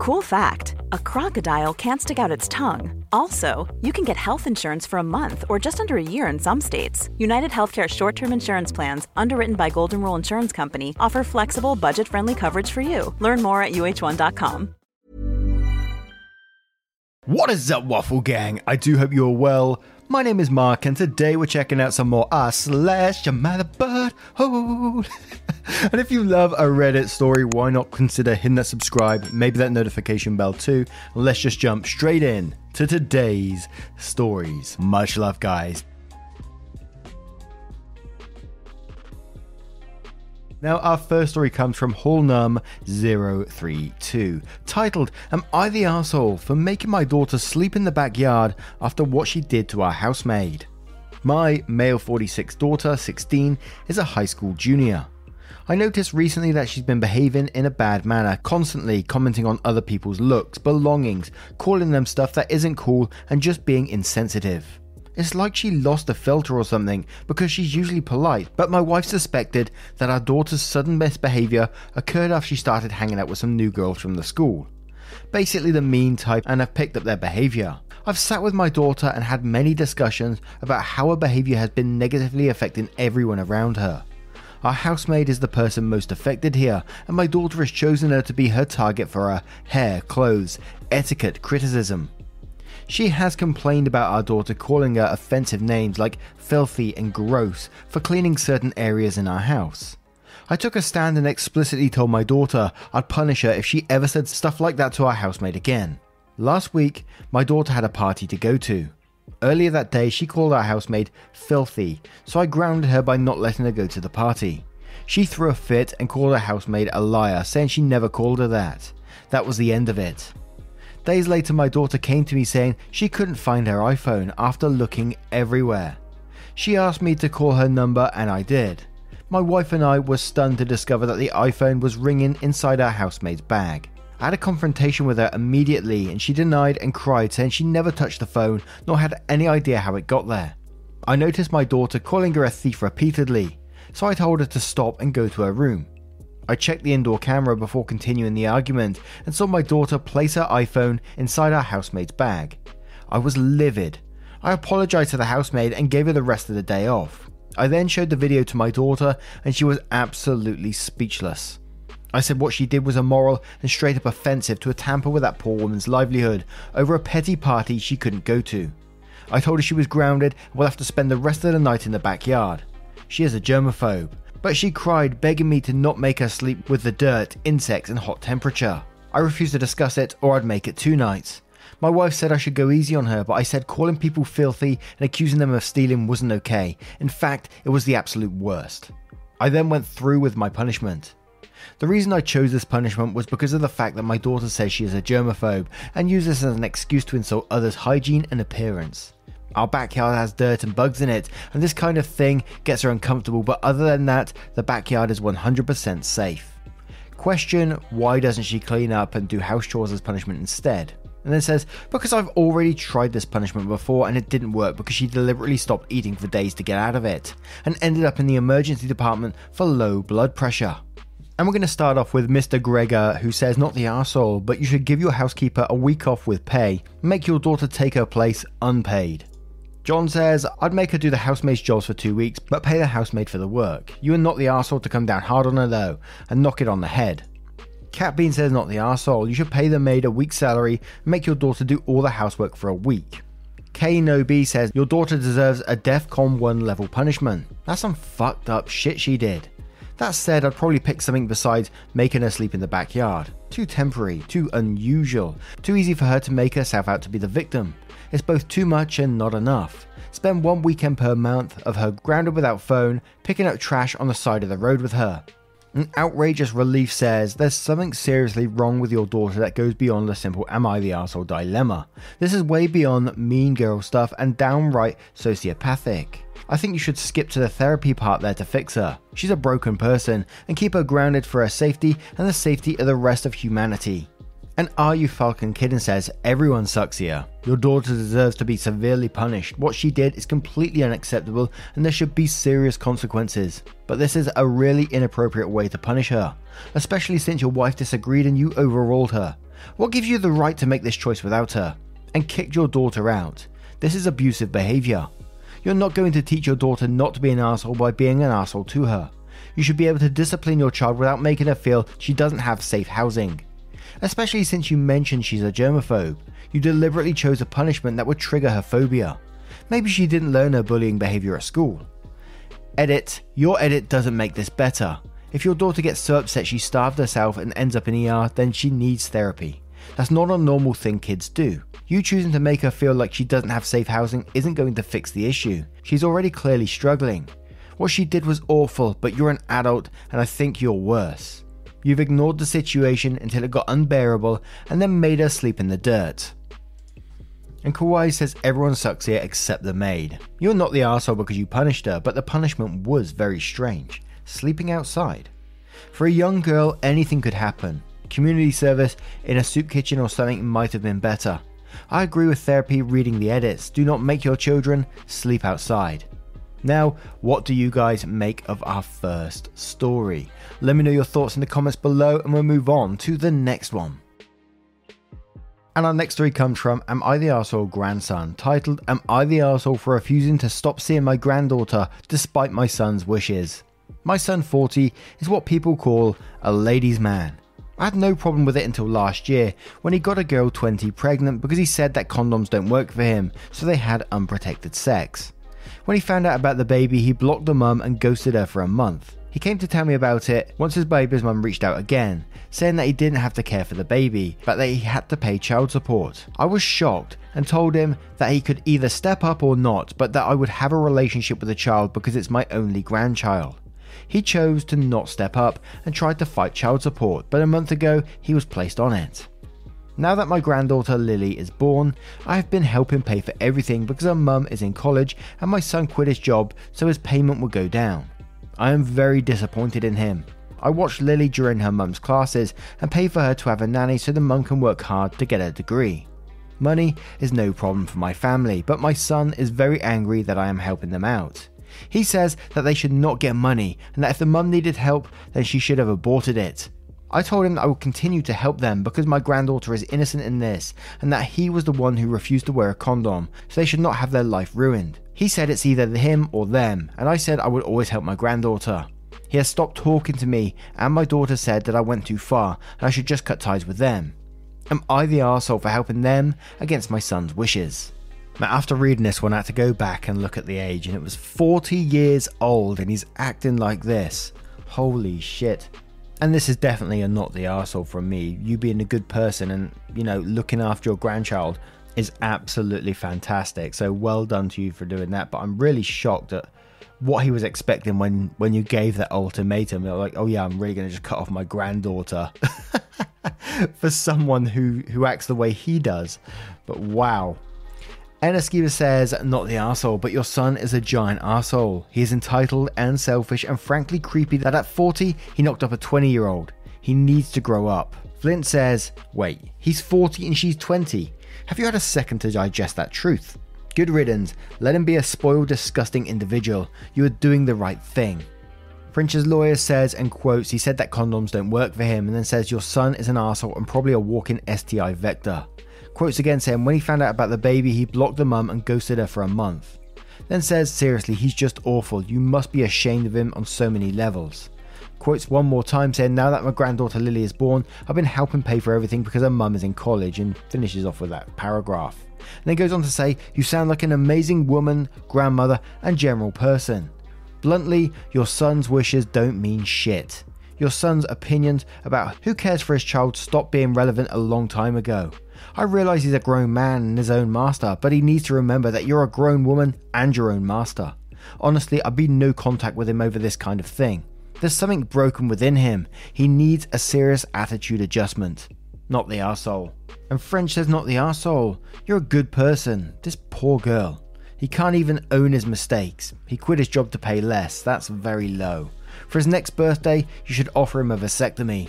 Cool fact a crocodile can't stick out its tongue. Also, you can get health insurance for a month or just under a year in some states. United Healthcare short term insurance plans, underwritten by Golden Rule Insurance Company, offer flexible, budget friendly coverage for you. Learn more at uh1.com. What is up, Waffle Gang? I do hope you're well. My name is Mark, and today we're checking out some more R slash your mother butt hole. And if you love a Reddit story, why not consider hitting that subscribe, maybe that notification bell too? Let's just jump straight in to today's stories. Much love, guys. Now, our first story comes from Hallnum032, titled, Am I the asshole for making my daughter sleep in the backyard after what she did to our housemaid? My male 46 daughter, 16, is a high school junior. I noticed recently that she's been behaving in a bad manner, constantly commenting on other people's looks, belongings, calling them stuff that isn't cool, and just being insensitive. It's like she lost a filter or something because she's usually polite, but my wife suspected that our daughter's sudden misbehaviour occurred after she started hanging out with some new girls from the school. Basically, the mean type, and have picked up their behaviour. I've sat with my daughter and had many discussions about how her behaviour has been negatively affecting everyone around her. Our housemaid is the person most affected here, and my daughter has chosen her to be her target for her hair, clothes, etiquette, criticism. She has complained about our daughter calling her offensive names like filthy and gross for cleaning certain areas in our house. I took a stand and explicitly told my daughter I'd punish her if she ever said stuff like that to our housemaid again. Last week, my daughter had a party to go to. Earlier that day, she called our housemaid filthy, so I grounded her by not letting her go to the party. She threw a fit and called her housemaid a liar, saying she never called her that. That was the end of it. Days later, my daughter came to me saying she couldn't find her iPhone after looking everywhere. She asked me to call her number, and I did. My wife and I were stunned to discover that the iPhone was ringing inside our housemaid's bag. I had a confrontation with her immediately, and she denied and cried, saying she never touched the phone nor had any idea how it got there. I noticed my daughter calling her a thief repeatedly, so I told her to stop and go to her room. I checked the indoor camera before continuing the argument and saw my daughter place her iPhone inside our housemaid's bag. I was livid. I apologized to the housemaid and gave her the rest of the day off. I then showed the video to my daughter and she was absolutely speechless. I said what she did was immoral and straight up offensive to tamper with that poor woman's livelihood over a petty party she couldn't go to. I told her she was grounded and will have to spend the rest of the night in the backyard. She is a germaphobe but she cried, begging me to not make her sleep with the dirt, insects, and hot temperature. I refused to discuss it, or I'd make it two nights. My wife said I should go easy on her, but I said calling people filthy and accusing them of stealing wasn't okay. In fact, it was the absolute worst. I then went through with my punishment. The reason I chose this punishment was because of the fact that my daughter says she is a germaphobe and uses this as an excuse to insult others' hygiene and appearance. Our backyard has dirt and bugs in it, and this kind of thing gets her uncomfortable, but other than that, the backyard is 100% safe. Question why doesn't she clean up and do house chores as punishment instead? And then says, because I've already tried this punishment before and it didn't work because she deliberately stopped eating for days to get out of it, and ended up in the emergency department for low blood pressure. And we're going to start off with Mr. Gregor, who says, Not the asshole, but you should give your housekeeper a week off with pay, make your daughter take her place unpaid. John says, I'd make her do the housemaid's jobs for two weeks, but pay the housemaid for the work. You are not the arsehole to come down hard on her though, and knock it on the head. Cat Bean says, not the arsehole, you should pay the maid a week's salary and make your daughter do all the housework for a week. K No B says, your daughter deserves a DEFCON 1 level punishment. That's some fucked up shit she did. That said, I'd probably pick something besides making her sleep in the backyard. Too temporary, too unusual, too easy for her to make herself out to be the victim. It's both too much and not enough. Spend one weekend per month of her grounded without phone, picking up trash on the side of the road with her. An outrageous relief says there's something seriously wrong with your daughter that goes beyond the simple am I the asshole dilemma. This is way beyond mean girl stuff and downright sociopathic. I think you should skip to the therapy part there to fix her. She's a broken person and keep her grounded for her safety and the safety of the rest of humanity. And Are You Falcon Kitten says, Everyone sucks here. Your daughter deserves to be severely punished. What she did is completely unacceptable and there should be serious consequences. But this is a really inappropriate way to punish her, especially since your wife disagreed and you overruled her. What gives you the right to make this choice without her? And kicked your daughter out. This is abusive behaviour. You're not going to teach your daughter not to be an asshole by being an asshole to her. You should be able to discipline your child without making her feel she doesn't have safe housing. Especially since you mentioned she's a germaphobe. You deliberately chose a punishment that would trigger her phobia. Maybe she didn't learn her bullying behaviour at school. Edit, your edit doesn't make this better. If your daughter gets so upset she starved herself and ends up in ER, then she needs therapy. That's not a normal thing kids do. You choosing to make her feel like she doesn't have safe housing isn't going to fix the issue. She's already clearly struggling. What she did was awful, but you're an adult and I think you're worse. You've ignored the situation until it got unbearable and then made her sleep in the dirt. And Kawaii says everyone sucks here except the maid. You're not the asshole because you punished her, but the punishment was very strange. Sleeping outside. For a young girl, anything could happen. Community service in a soup kitchen or something might have been better. I agree with therapy reading the edits. Do not make your children sleep outside. Now, what do you guys make of our first story? Let me know your thoughts in the comments below and we'll move on to the next one. And our next story comes from Am I the Arsehole Grandson, titled Am I the Arsehole for refusing to stop seeing my granddaughter despite my son's wishes? My son 40 is what people call a ladies' man. I had no problem with it until last year when he got a girl 20 pregnant because he said that condoms don't work for him, so they had unprotected sex. When he found out about the baby, he blocked the mum and ghosted her for a month. He came to tell me about it once his baby's mum reached out again, saying that he didn't have to care for the baby, but that he had to pay child support. I was shocked and told him that he could either step up or not, but that I would have a relationship with the child because it's my only grandchild. He chose to not step up and tried to fight child support, but a month ago he was placed on it. Now that my granddaughter Lily is born, I have been helping pay for everything because her mum is in college and my son quit his job so his payment would go down. I am very disappointed in him. I watched Lily during her mum's classes and pay for her to have a nanny so the mum can work hard to get a degree. Money is no problem for my family, but my son is very angry that I am helping them out. He says that they should not get money and that if the mum needed help, then she should have aborted it. I told him that I would continue to help them because my granddaughter is innocent in this and that he was the one who refused to wear a condom, so they should not have their life ruined. He said it's either him or them, and I said I would always help my granddaughter. He has stopped talking to me, and my daughter said that I went too far and I should just cut ties with them. Am I the arsehole for helping them against my son's wishes? Now, after reading this one, I had to go back and look at the age, and it was 40 years old, and he's acting like this. Holy shit. And this is definitely a not the arsehole from me. You being a good person and, you know, looking after your grandchild is absolutely fantastic. So well done to you for doing that. But I'm really shocked at what he was expecting when when you gave that ultimatum. They're like, oh yeah, I'm really going to just cut off my granddaughter for someone who who acts the way he does. But wow. Eneskiva says, not the asshole, but your son is a giant asshole. He is entitled and selfish and frankly creepy that at 40 he knocked up a 20 year old. He needs to grow up. Flint says, wait, he's 40 and she's 20. Have you had a second to digest that truth? Good riddance. Let him be a spoiled, disgusting individual. You are doing the right thing. French's lawyer says and quotes, he said that condoms don't work for him, and then says your son is an asshole and probably a walking STI vector. Quotes again saying when he found out about the baby, he blocked the mum and ghosted her for a month. Then says, seriously, he's just awful. You must be ashamed of him on so many levels quotes one more time saying, Now that my granddaughter Lily is born, I've been helping pay for everything because her mum is in college, and finishes off with that paragraph. And then goes on to say, You sound like an amazing woman, grandmother, and general person. Bluntly, your son's wishes don't mean shit. Your son's opinions about who cares for his child stopped being relevant a long time ago. I realise he's a grown man and his own master, but he needs to remember that you're a grown woman and your own master. Honestly, I've been no contact with him over this kind of thing. There's something broken within him. He needs a serious attitude adjustment. Not the arsehole. And French says, Not the arsehole. You're a good person. This poor girl. He can't even own his mistakes. He quit his job to pay less. That's very low. For his next birthday, you should offer him a vasectomy.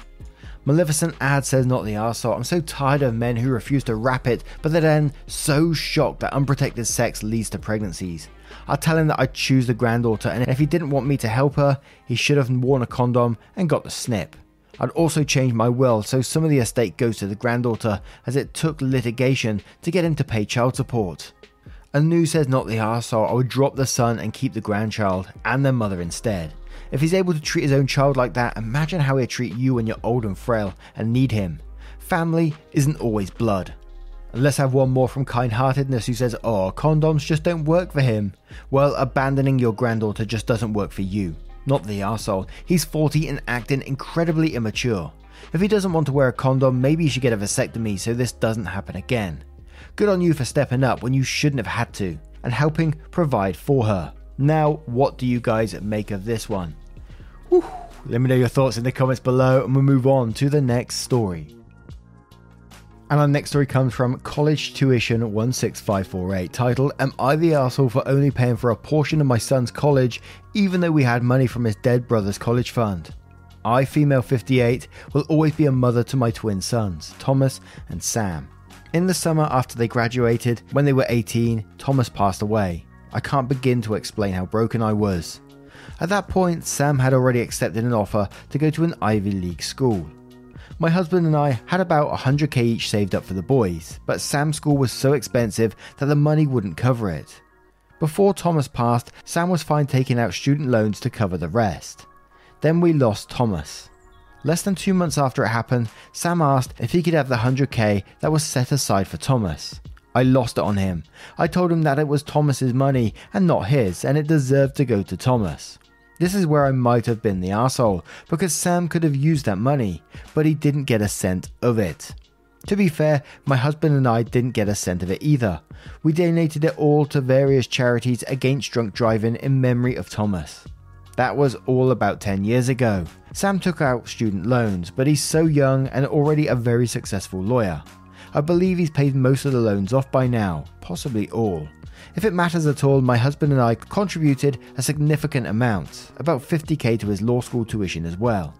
Maleficent ad says not the arsehole. I'm so tired of men who refuse to wrap it, but they're then so shocked that unprotected sex leads to pregnancies. I tell him that I choose the granddaughter, and if he didn't want me to help her, he should have worn a condom and got the snip. I'd also change my will so some of the estate goes to the granddaughter, as it took litigation to get him to pay child support. Anu says not the arsehole, I would drop the son and keep the grandchild and their mother instead. If he's able to treat his own child like that, imagine how he'll treat you when you're old and frail and need him. Family isn't always blood. And let's have one more from Kind Heartedness who says, Oh, condoms just don't work for him. Well, abandoning your granddaughter just doesn't work for you. Not the arsehole. He's 40 and acting incredibly immature. If he doesn't want to wear a condom, maybe he should get a vasectomy so this doesn't happen again. Good on you for stepping up when you shouldn't have had to, and helping provide for her. Now, what do you guys make of this one? Whew. Let me know your thoughts in the comments below, and we'll move on to the next story. And our next story comes from College Tuition 16548, titled Am I the asshole for only paying for a portion of my son's college, even though we had money from his dead brother's college fund? I, female 58, will always be a mother to my twin sons, Thomas and Sam. In the summer after they graduated, when they were 18, Thomas passed away. I can't begin to explain how broken I was. At that point, Sam had already accepted an offer to go to an Ivy League school. My husband and I had about 100k each saved up for the boys, but Sam's school was so expensive that the money wouldn't cover it. Before Thomas passed, Sam was fine taking out student loans to cover the rest. Then we lost Thomas. Less than two months after it happened, Sam asked if he could have the 100k that was set aside for Thomas. I lost it on him. I told him that it was Thomas's money and not his, and it deserved to go to Thomas. This is where I might have been the asshole, because Sam could have used that money, but he didn't get a cent of it. To be fair, my husband and I didn't get a cent of it either. We donated it all to various charities against drunk driving in memory of Thomas. That was all about 10 years ago. Sam took out student loans, but he's so young and already a very successful lawyer. I believe he's paid most of the loans off by now, possibly all. If it matters at all, my husband and I contributed a significant amount, about 50k to his law school tuition as well.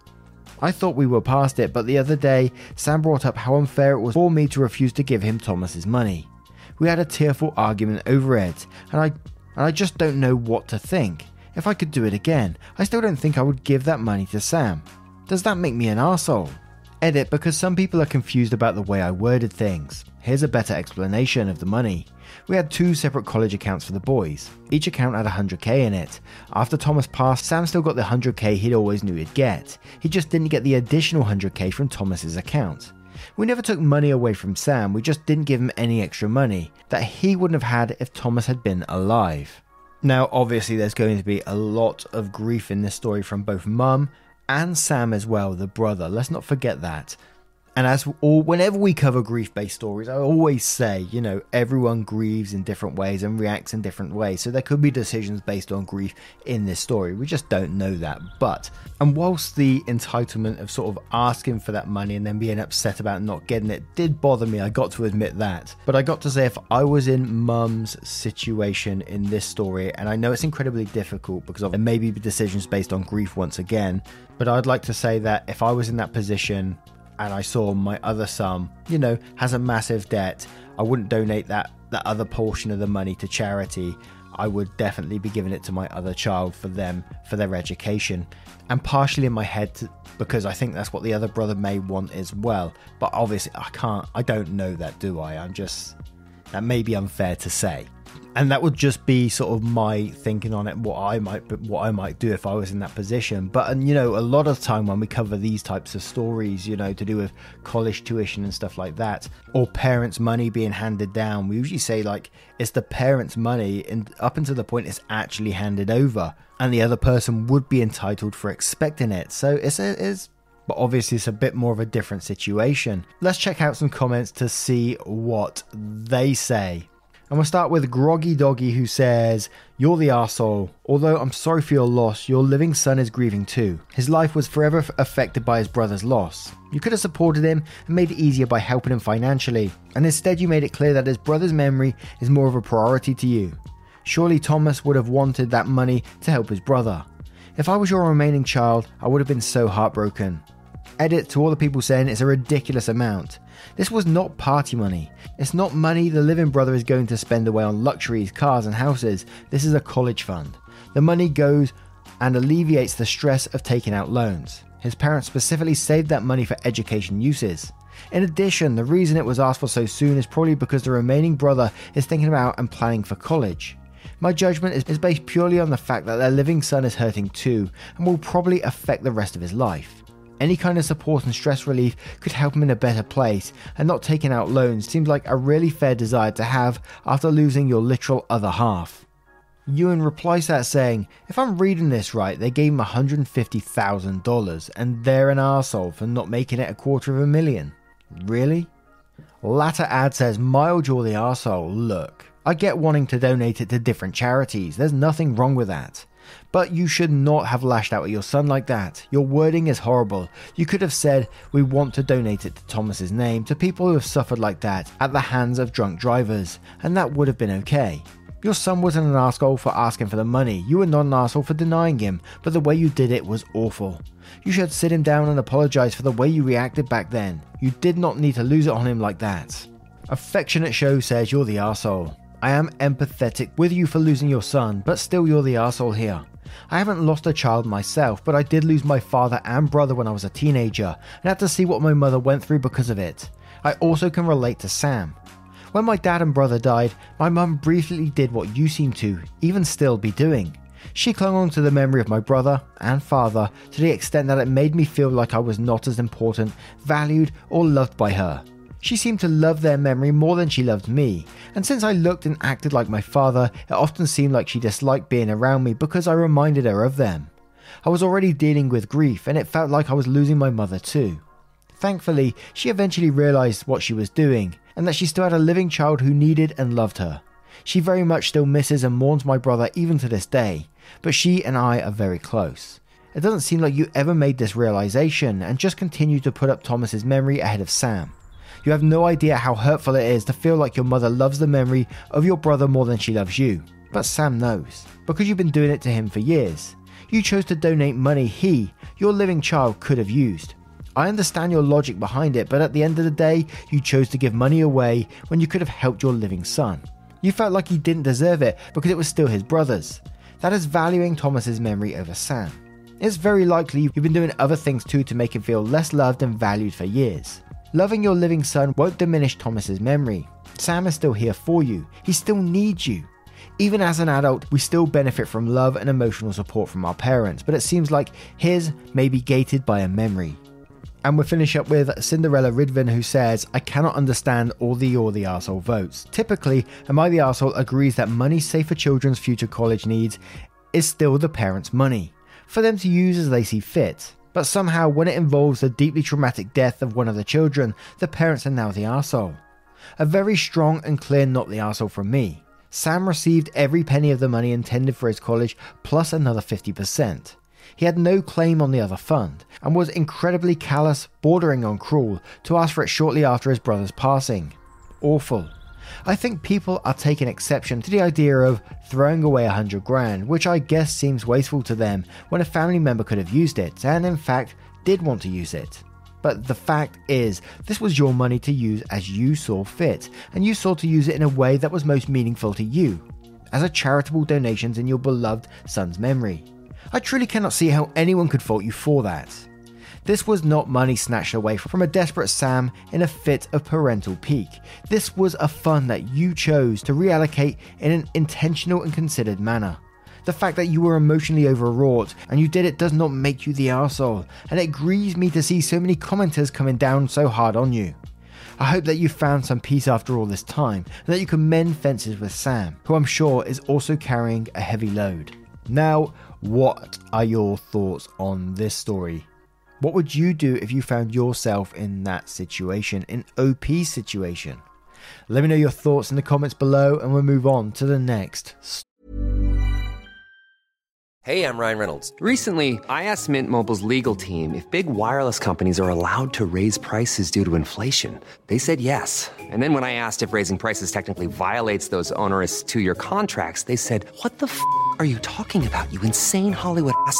I thought we were past it, but the other day, Sam brought up how unfair it was for me to refuse to give him Thomas's money. We had a tearful argument over it, and I and I just don't know what to think. If I could do it again, I still don't think I would give that money to Sam. Does that make me an asshole? Edit because some people are confused about the way I worded things. Here's a better explanation of the money. We had two separate college accounts for the boys. Each account had 100k in it. After Thomas passed, Sam still got the 100k he'd always knew he'd get. He just didn't get the additional 100k from Thomas's account. We never took money away from Sam, we just didn't give him any extra money that he wouldn't have had if Thomas had been alive. Now, obviously, there's going to be a lot of grief in this story from both Mum and Sam as well, the brother. Let's not forget that. And as all, whenever we cover grief based stories, I always say, you know, everyone grieves in different ways and reacts in different ways. So there could be decisions based on grief in this story. We just don't know that. But, and whilst the entitlement of sort of asking for that money and then being upset about not getting it did bother me, I got to admit that. But I got to say, if I was in mum's situation in this story, and I know it's incredibly difficult because of, there may be decisions based on grief once again, but I'd like to say that if I was in that position, and I saw my other son, you know, has a massive debt, I wouldn't donate that that other portion of the money to charity. I would definitely be giving it to my other child for them for their education. And partially in my head to, because I think that's what the other brother may want as well. But obviously I can't I don't know that, do I? I'm just that may be unfair to say and that would just be sort of my thinking on it what i might what i might do if i was in that position but and you know a lot of time when we cover these types of stories you know to do with college tuition and stuff like that or parents money being handed down we usually say like it's the parents money and up until the point it's actually handed over and the other person would be entitled for expecting it so it's a, it's but obviously it's a bit more of a different situation. Let's check out some comments to see what they say. And we'll start with Groggy Doggy, who says, You're the arsehole. Although I'm sorry for your loss, your living son is grieving too. His life was forever affected by his brother's loss. You could have supported him and made it easier by helping him financially, and instead you made it clear that his brother's memory is more of a priority to you. Surely Thomas would have wanted that money to help his brother. If I was your remaining child, I would have been so heartbroken. Edit to all the people saying it's a ridiculous amount. This was not party money. It's not money the living brother is going to spend away on luxuries, cars, and houses. This is a college fund. The money goes and alleviates the stress of taking out loans. His parents specifically saved that money for education uses. In addition, the reason it was asked for so soon is probably because the remaining brother is thinking about and planning for college. My judgment is, based purely on the fact that their living son is hurting too and will probably affect the rest of his life. Any kind of support and stress relief could help him in a better place, and not taking out loans seems like a really fair desire to have after losing your literal other half. Ewan replies to that saying, If I'm reading this right, they gave him $150,000 and they're an arsehole for not making it a quarter of a million. Really? Latter ad says, Mild, you're the arsehole. Look, I get wanting to donate it to different charities, there's nothing wrong with that. But you should not have lashed out at your son like that. Your wording is horrible. You could have said, We want to donate it to Thomas's name to people who have suffered like that at the hands of drunk drivers, and that would have been okay. Your son wasn't an asshole for asking for the money, you were not an asshole for denying him, but the way you did it was awful. You should sit him down and apologize for the way you reacted back then. You did not need to lose it on him like that. Affectionate Show says you're the asshole. I am empathetic with you for losing your son, but still you're the asshole here. I haven't lost a child myself, but I did lose my father and brother when I was a teenager, and had to see what my mother went through because of it. I also can relate to Sam. When my dad and brother died, my mum briefly did what you seem to, even still, be doing. She clung on to the memory of my brother and father to the extent that it made me feel like I was not as important, valued, or loved by her. She seemed to love their memory more than she loved me, and since I looked and acted like my father, it often seemed like she disliked being around me because I reminded her of them. I was already dealing with grief, and it felt like I was losing my mother too. Thankfully, she eventually realised what she was doing, and that she still had a living child who needed and loved her. She very much still misses and mourns my brother even to this day, but she and I are very close. It doesn't seem like you ever made this realization and just continue to put up Thomas's memory ahead of Sam. You have no idea how hurtful it is to feel like your mother loves the memory of your brother more than she loves you. But Sam knows, because you've been doing it to him for years. You chose to donate money he, your living child, could have used. I understand your logic behind it, but at the end of the day, you chose to give money away when you could have helped your living son. You felt like he didn't deserve it because it was still his brother's. That is valuing Thomas's memory over Sam. It's very likely you've been doing other things too to make him feel less loved and valued for years. Loving your living son won't diminish Thomas's memory. Sam is still here for you. He still needs you. Even as an adult, we still benefit from love and emotional support from our parents, but it seems like his may be gated by a memory. And we finish up with Cinderella Ridvin, who says, I cannot understand all the you're the arsehole votes. Typically, Am I the arsehole agrees that money saved for children's future college needs is still the parents' money, for them to use as they see fit. But somehow, when it involves the deeply traumatic death of one of the children, the parents are now the arsehole. A very strong and clear not the arsehole from me. Sam received every penny of the money intended for his college plus another 50%. He had no claim on the other fund, and was incredibly callous, bordering on cruel, to ask for it shortly after his brother's passing. Awful. I think people are taking exception to the idea of throwing away a hundred grand, which I guess seems wasteful to them when a family member could have used it, and in fact did want to use it. But the fact is, this was your money to use as you saw fit, and you saw to use it in a way that was most meaningful to you, as a charitable donation in your beloved son's memory. I truly cannot see how anyone could fault you for that. This was not money snatched away from a desperate Sam in a fit of parental pique. This was a fund that you chose to reallocate in an intentional and considered manner. The fact that you were emotionally overwrought and you did it does not make you the asshole, and it grieves me to see so many commenters coming down so hard on you. I hope that you found some peace after all this time, and that you can mend fences with Sam, who I'm sure is also carrying a heavy load. Now, what are your thoughts on this story? What would you do if you found yourself in that situation, in OP's situation? Let me know your thoughts in the comments below and we'll move on to the next. Hey, I'm Ryan Reynolds. Recently, I asked Mint Mobile's legal team if big wireless companies are allowed to raise prices due to inflation. They said yes. And then when I asked if raising prices technically violates those onerous two year contracts, they said, What the f are you talking about, you insane Hollywood ass?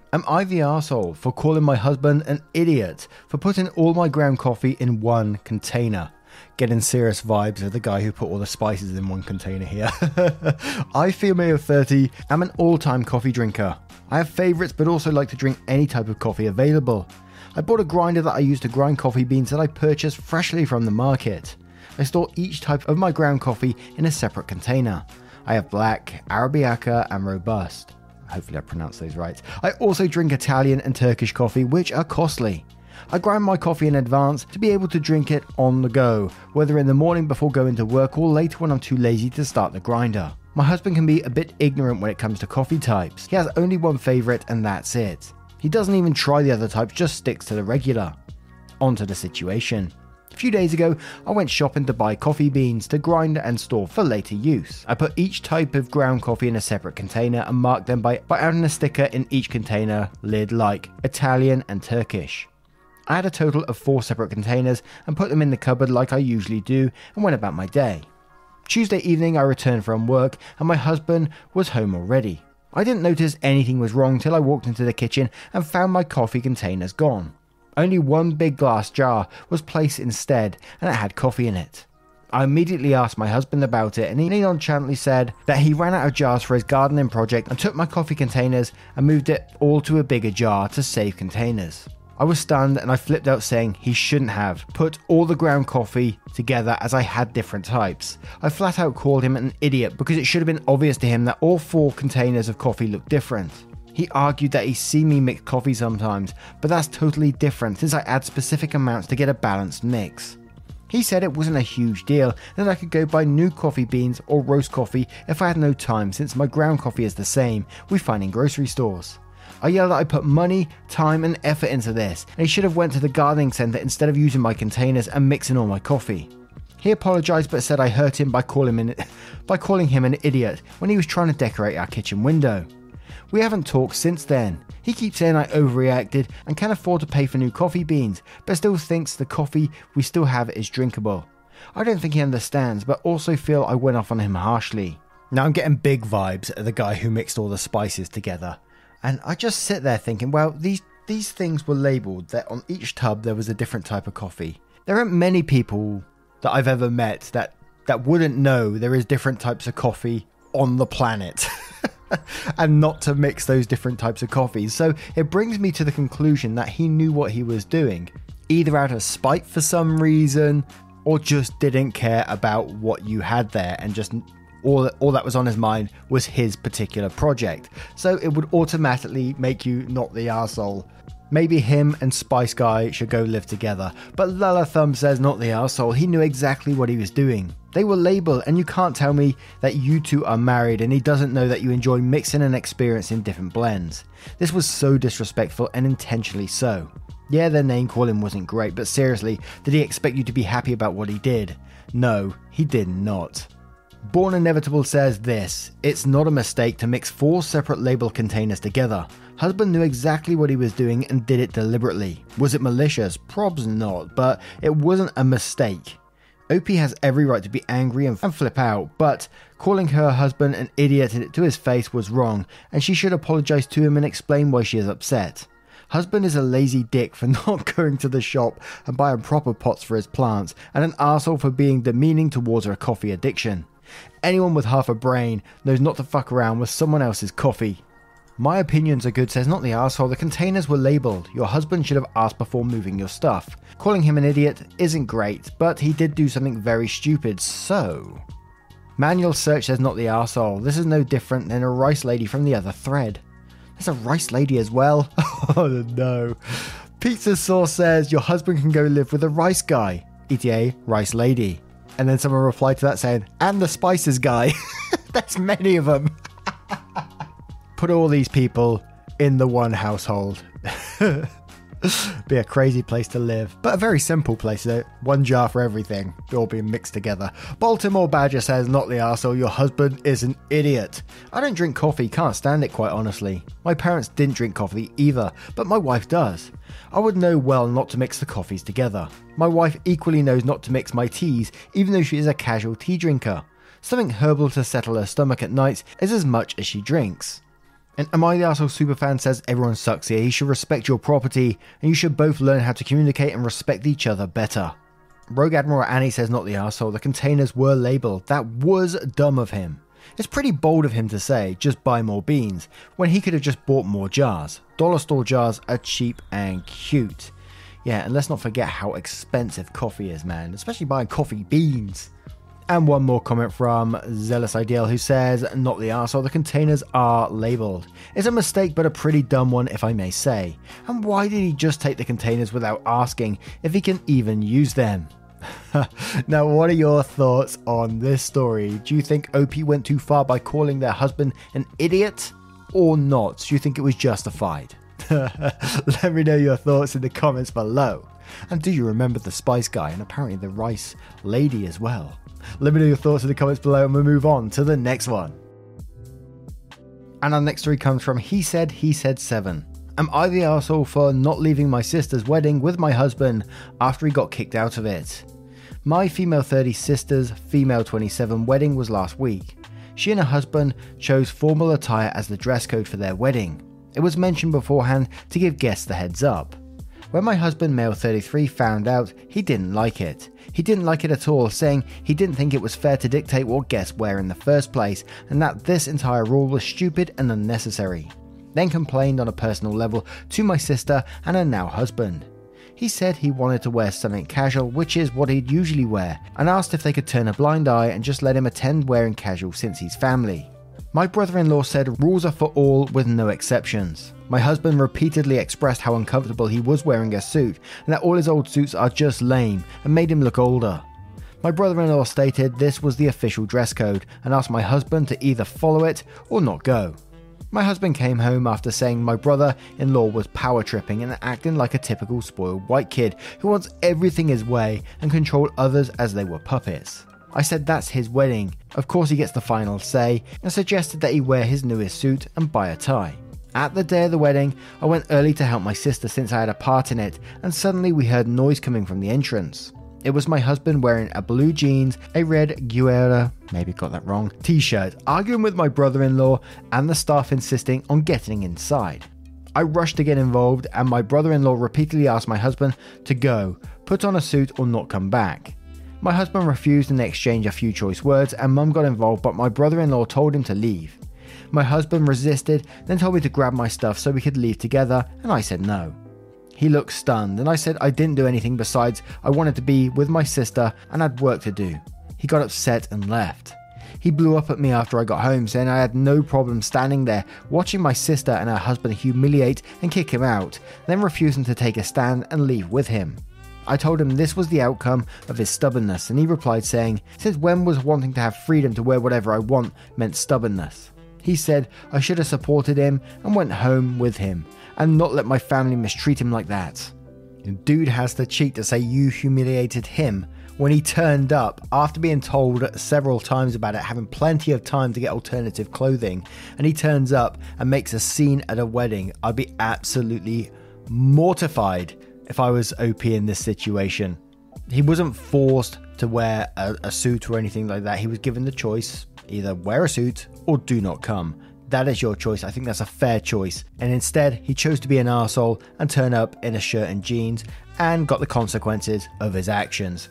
Am I the arsehole for calling my husband an idiot for putting all my ground coffee in one container? Getting serious vibes of the guy who put all the spices in one container here. I, female 30, I'm an all time coffee drinker. I have favourites but also like to drink any type of coffee available. I bought a grinder that I use to grind coffee beans that I purchased freshly from the market. I store each type of my ground coffee in a separate container. I have black, Arabica, and Robusta. Hopefully, I pronounced those right. I also drink Italian and Turkish coffee, which are costly. I grind my coffee in advance to be able to drink it on the go, whether in the morning before going to work or later when I'm too lazy to start the grinder. My husband can be a bit ignorant when it comes to coffee types. He has only one favourite, and that's it. He doesn't even try the other types, just sticks to the regular. Onto the situation. A few days ago, I went shopping to buy coffee beans to grind and store for later use. I put each type of ground coffee in a separate container and marked them by, by adding a sticker in each container lid like Italian and Turkish. I had a total of four separate containers and put them in the cupboard like I usually do and went about my day. Tuesday evening, I returned from work and my husband was home already. I didn't notice anything was wrong till I walked into the kitchen and found my coffee containers gone. Only one big glass jar was placed instead, and it had coffee in it. I immediately asked my husband about it, and he nonchalantly said that he ran out of jars for his gardening project and took my coffee containers and moved it all to a bigger jar to save containers. I was stunned and I flipped out saying he shouldn't have put all the ground coffee together as I had different types. I flat out called him an idiot because it should have been obvious to him that all four containers of coffee looked different. He argued that he's seen me mix coffee sometimes, but that's totally different since I add specific amounts to get a balanced mix. He said it wasn't a huge deal, that I could go buy new coffee beans or roast coffee if I had no time since my ground coffee is the same we find in grocery stores. I yelled that I put money, time and effort into this, and he should have went to the gardening centre instead of using my containers and mixing all my coffee. He apologised but said I hurt him by calling him, an, by calling him an idiot when he was trying to decorate our kitchen window. We haven't talked since then. He keeps saying I overreacted and can't afford to pay for new coffee beans, but still thinks the coffee we still have is drinkable. I don't think he understands, but also feel I went off on him harshly. Now I'm getting big vibes at the guy who mixed all the spices together. And I just sit there thinking, well, these these things were labeled that on each tub there was a different type of coffee. There aren't many people that I've ever met that that wouldn't know there is different types of coffee on the planet. and not to mix those different types of coffees. So it brings me to the conclusion that he knew what he was doing, either out of spite for some reason, or just didn't care about what you had there and just all, all that was on his mind was his particular project. So it would automatically make you not the asshole Maybe him and Spice Guy should go live together. But Lala Thumb says not the asshole. He knew exactly what he was doing. They were labeled, and you can't tell me that you two are married and he doesn't know that you enjoy mixing and experiencing different blends. This was so disrespectful and intentionally so. Yeah, their name calling wasn't great, but seriously, did he expect you to be happy about what he did? No, he did not. Born Inevitable says this It's not a mistake to mix four separate label containers together. Husband knew exactly what he was doing and did it deliberately. Was it malicious? Probs not, but it wasn't a mistake. OP has every right to be angry and, flip out, but calling her husband an idiot to his face was wrong, and she should apologize to him and explain why she is upset. Husband is a lazy dick for not going to the shop and buying proper pots for his plants, and an asshole for being demeaning towards her coffee addiction. Anyone with half a brain knows not to fuck around with someone else's coffee. My opinions are good says not the asshole. The containers were labeled. Your husband should have asked before moving your stuff. Calling him an idiot isn't great, but he did do something very stupid, so. Manual search says not the asshole. This is no different than a rice lady from the other thread. There's a rice lady as well. oh no. Pizza sauce says your husband can go live with a rice guy, ETA rice lady. And then someone replied to that saying, and the spices guy. There's many of them. Put all these people in the one household. be a crazy place to live, but a very simple place. Though. One jar for everything, all being mixed together. Baltimore Badger says, "Not the arsehole, your husband is an idiot." I don't drink coffee, can't stand it quite honestly. My parents didn't drink coffee either, but my wife does. I would know well not to mix the coffees together. My wife equally knows not to mix my teas, even though she is a casual tea drinker. Something herbal to settle her stomach at night is as much as she drinks. And Am I the Arsehole Superfan says everyone sucks here. You should respect your property, and you should both learn how to communicate and respect each other better. Rogue Admiral Annie says not the asshole. The containers were labeled. That was dumb of him. It's pretty bold of him to say, just buy more beans, when he could have just bought more jars. Dollar store jars are cheap and cute. Yeah, and let's not forget how expensive coffee is, man, especially buying coffee beans. And one more comment from Zealous Ideal who says, Not the arsehole, the containers are labelled. It's a mistake, but a pretty dumb one, if I may say. And why did he just take the containers without asking if he can even use them? now, what are your thoughts on this story? Do you think OP went too far by calling their husband an idiot or not? Do you think it was justified? Let me know your thoughts in the comments below. And do you remember the Spice Guy and apparently the Rice Lady as well? Let me know your thoughts in the comments below and we'll move on to the next one. And our next story comes from He Said, He Said 7. Am I the asshole for not leaving my sister's wedding with my husband after he got kicked out of it? My female 30 sister's female 27 wedding was last week. She and her husband chose formal attire as the dress code for their wedding. It was mentioned beforehand to give guests the heads up. When my husband, male 33, found out, he didn't like it. He didn't like it at all, saying he didn't think it was fair to dictate what guests wear in the first place, and that this entire rule was stupid and unnecessary. Then complained on a personal level to my sister and her now husband. He said he wanted to wear something casual, which is what he'd usually wear, and asked if they could turn a blind eye and just let him attend wearing casual since he's family. My brother in law said rules are for all with no exceptions. My husband repeatedly expressed how uncomfortable he was wearing a suit and that all his old suits are just lame and made him look older. My brother in law stated this was the official dress code and asked my husband to either follow it or not go. My husband came home after saying my brother in law was power tripping and acting like a typical spoiled white kid who wants everything his way and control others as they were puppets. I said that's his wedding. Of course, he gets the final say, and suggested that he wear his newest suit and buy a tie. At the day of the wedding, I went early to help my sister since I had a part in it, and suddenly we heard noise coming from the entrance. It was my husband wearing a blue jeans, a red Guerra, maybe got that wrong, t shirt, arguing with my brother in law, and the staff insisting on getting inside. I rushed to get involved, and my brother in law repeatedly asked my husband to go, put on a suit, or not come back. My husband refused and they exchanged a few choice words, and mum got involved, but my brother in law told him to leave. My husband resisted, then told me to grab my stuff so we could leave together, and I said no. He looked stunned, and I said I didn't do anything besides I wanted to be with my sister and had work to do. He got upset and left. He blew up at me after I got home, saying I had no problem standing there watching my sister and her husband humiliate and kick him out, then refusing to take a stand and leave with him. I told him this was the outcome of his stubbornness, and he replied saying, Since when was wanting to have freedom to wear whatever I want meant stubbornness? He said I should have supported him and went home with him, and not let my family mistreat him like that. Dude has the cheek to say you humiliated him when he turned up after being told several times about it, having plenty of time to get alternative clothing, and he turns up and makes a scene at a wedding. I'd be absolutely mortified if I was OP in this situation. He wasn't forced to wear a, a, suit or anything like that. He was given the choice either wear a suit or do not come. That is your choice. I think that's a fair choice. And instead, he chose to be an arsehole and turn up in a shirt and jeans and got the consequences of his actions.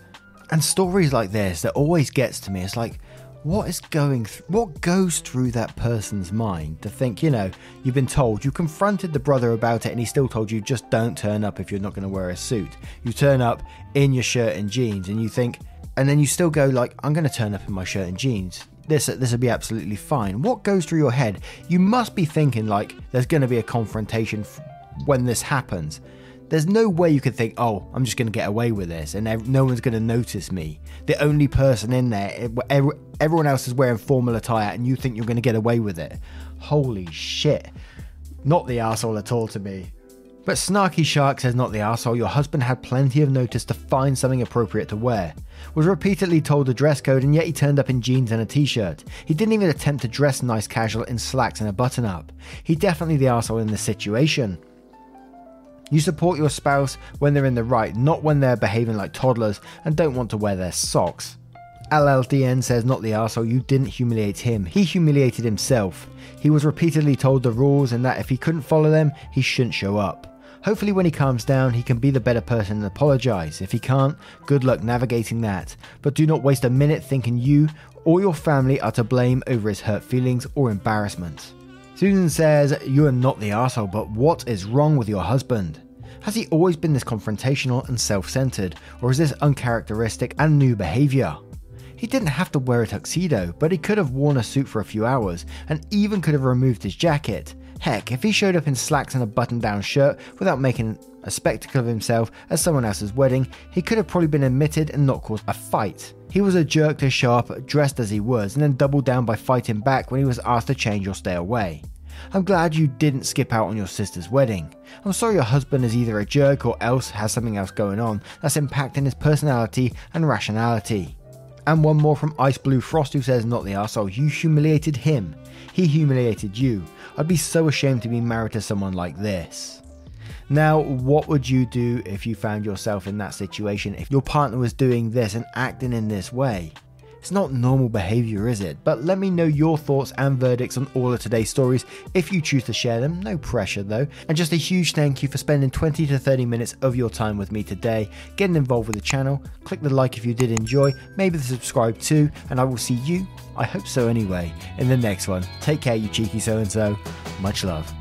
And stories like this that always gets to me. It's like, what is going th- what goes through that person's mind to think you know you've been told you confronted the brother about it and he still told you just don't turn up if you're not going to wear a suit. You turn up in your shirt and jeans and you think and then you still go like i'm going to turn up in my shirt and jeans. This this will be absolutely fine. What goes through your head? You must be thinking like there's going to be a confrontation f- when this happens There's no way you could think, oh, I'm just going to get away with this and no one's going to notice me. The only person in there, everyone else is wearing formal attire and you think you're going to get away with it. Holy shit. Not the asshole at all to me. But Snarky Shark says not the asshole, your husband had plenty of notice to find something appropriate to wear. Was repeatedly told the dress code and yet he turned up in jeans and a t-shirt. He didn't even attempt to dress nice casual in slacks and a button up. He definitely the asshole in this situation. You support your spouse when they're in the right, not when they're behaving like toddlers and don't want to wear their socks. LLDN says, Not the arsehole, you didn't humiliate him. He humiliated himself. He was repeatedly told the rules and that if he couldn't follow them, he shouldn't show up. Hopefully, when he calms down, he can be the better person and apologize. If he can't, good luck navigating that. But do not waste a minute thinking you or your family are to blame over his hurt feelings or embarrassment. Susan says, You are not the asshole, but what is wrong with your husband? Has he always been this confrontational and self centered, or is this uncharacteristic and new behaviour? He didn't have to wear a tuxedo, but he could have worn a suit for a few hours, and even could have removed his jacket. Heck, if he showed up in slacks and a button down shirt without making a spectacle of himself at someone else's wedding, he could have probably been admitted and not caused a fight. He was a jerk to show up dressed as he was and then doubled down by fighting back when he was asked to change or stay away. I'm glad you didn't skip out on your sister's wedding. I'm sorry your husband is either a jerk or else has something else going on that's impacting his personality and rationality. And one more from Ice Blue Frost who says, Not the arsehole, you humiliated him. He humiliated you. I'd be so ashamed to be married to someone like this. Now, what would you do if you found yourself in that situation if your partner was doing this and acting in this way? It's not normal behavior, is it? But let me know your thoughts and verdicts on all of today's stories if you choose to share them. No pressure though. And just a huge thank you for spending 20 to 30 minutes of your time with me today, getting involved with the channel. Click the like if you did enjoy, maybe the subscribe too, and I will see you, I hope so anyway, in the next one. Take care, you cheeky so and so. Much love.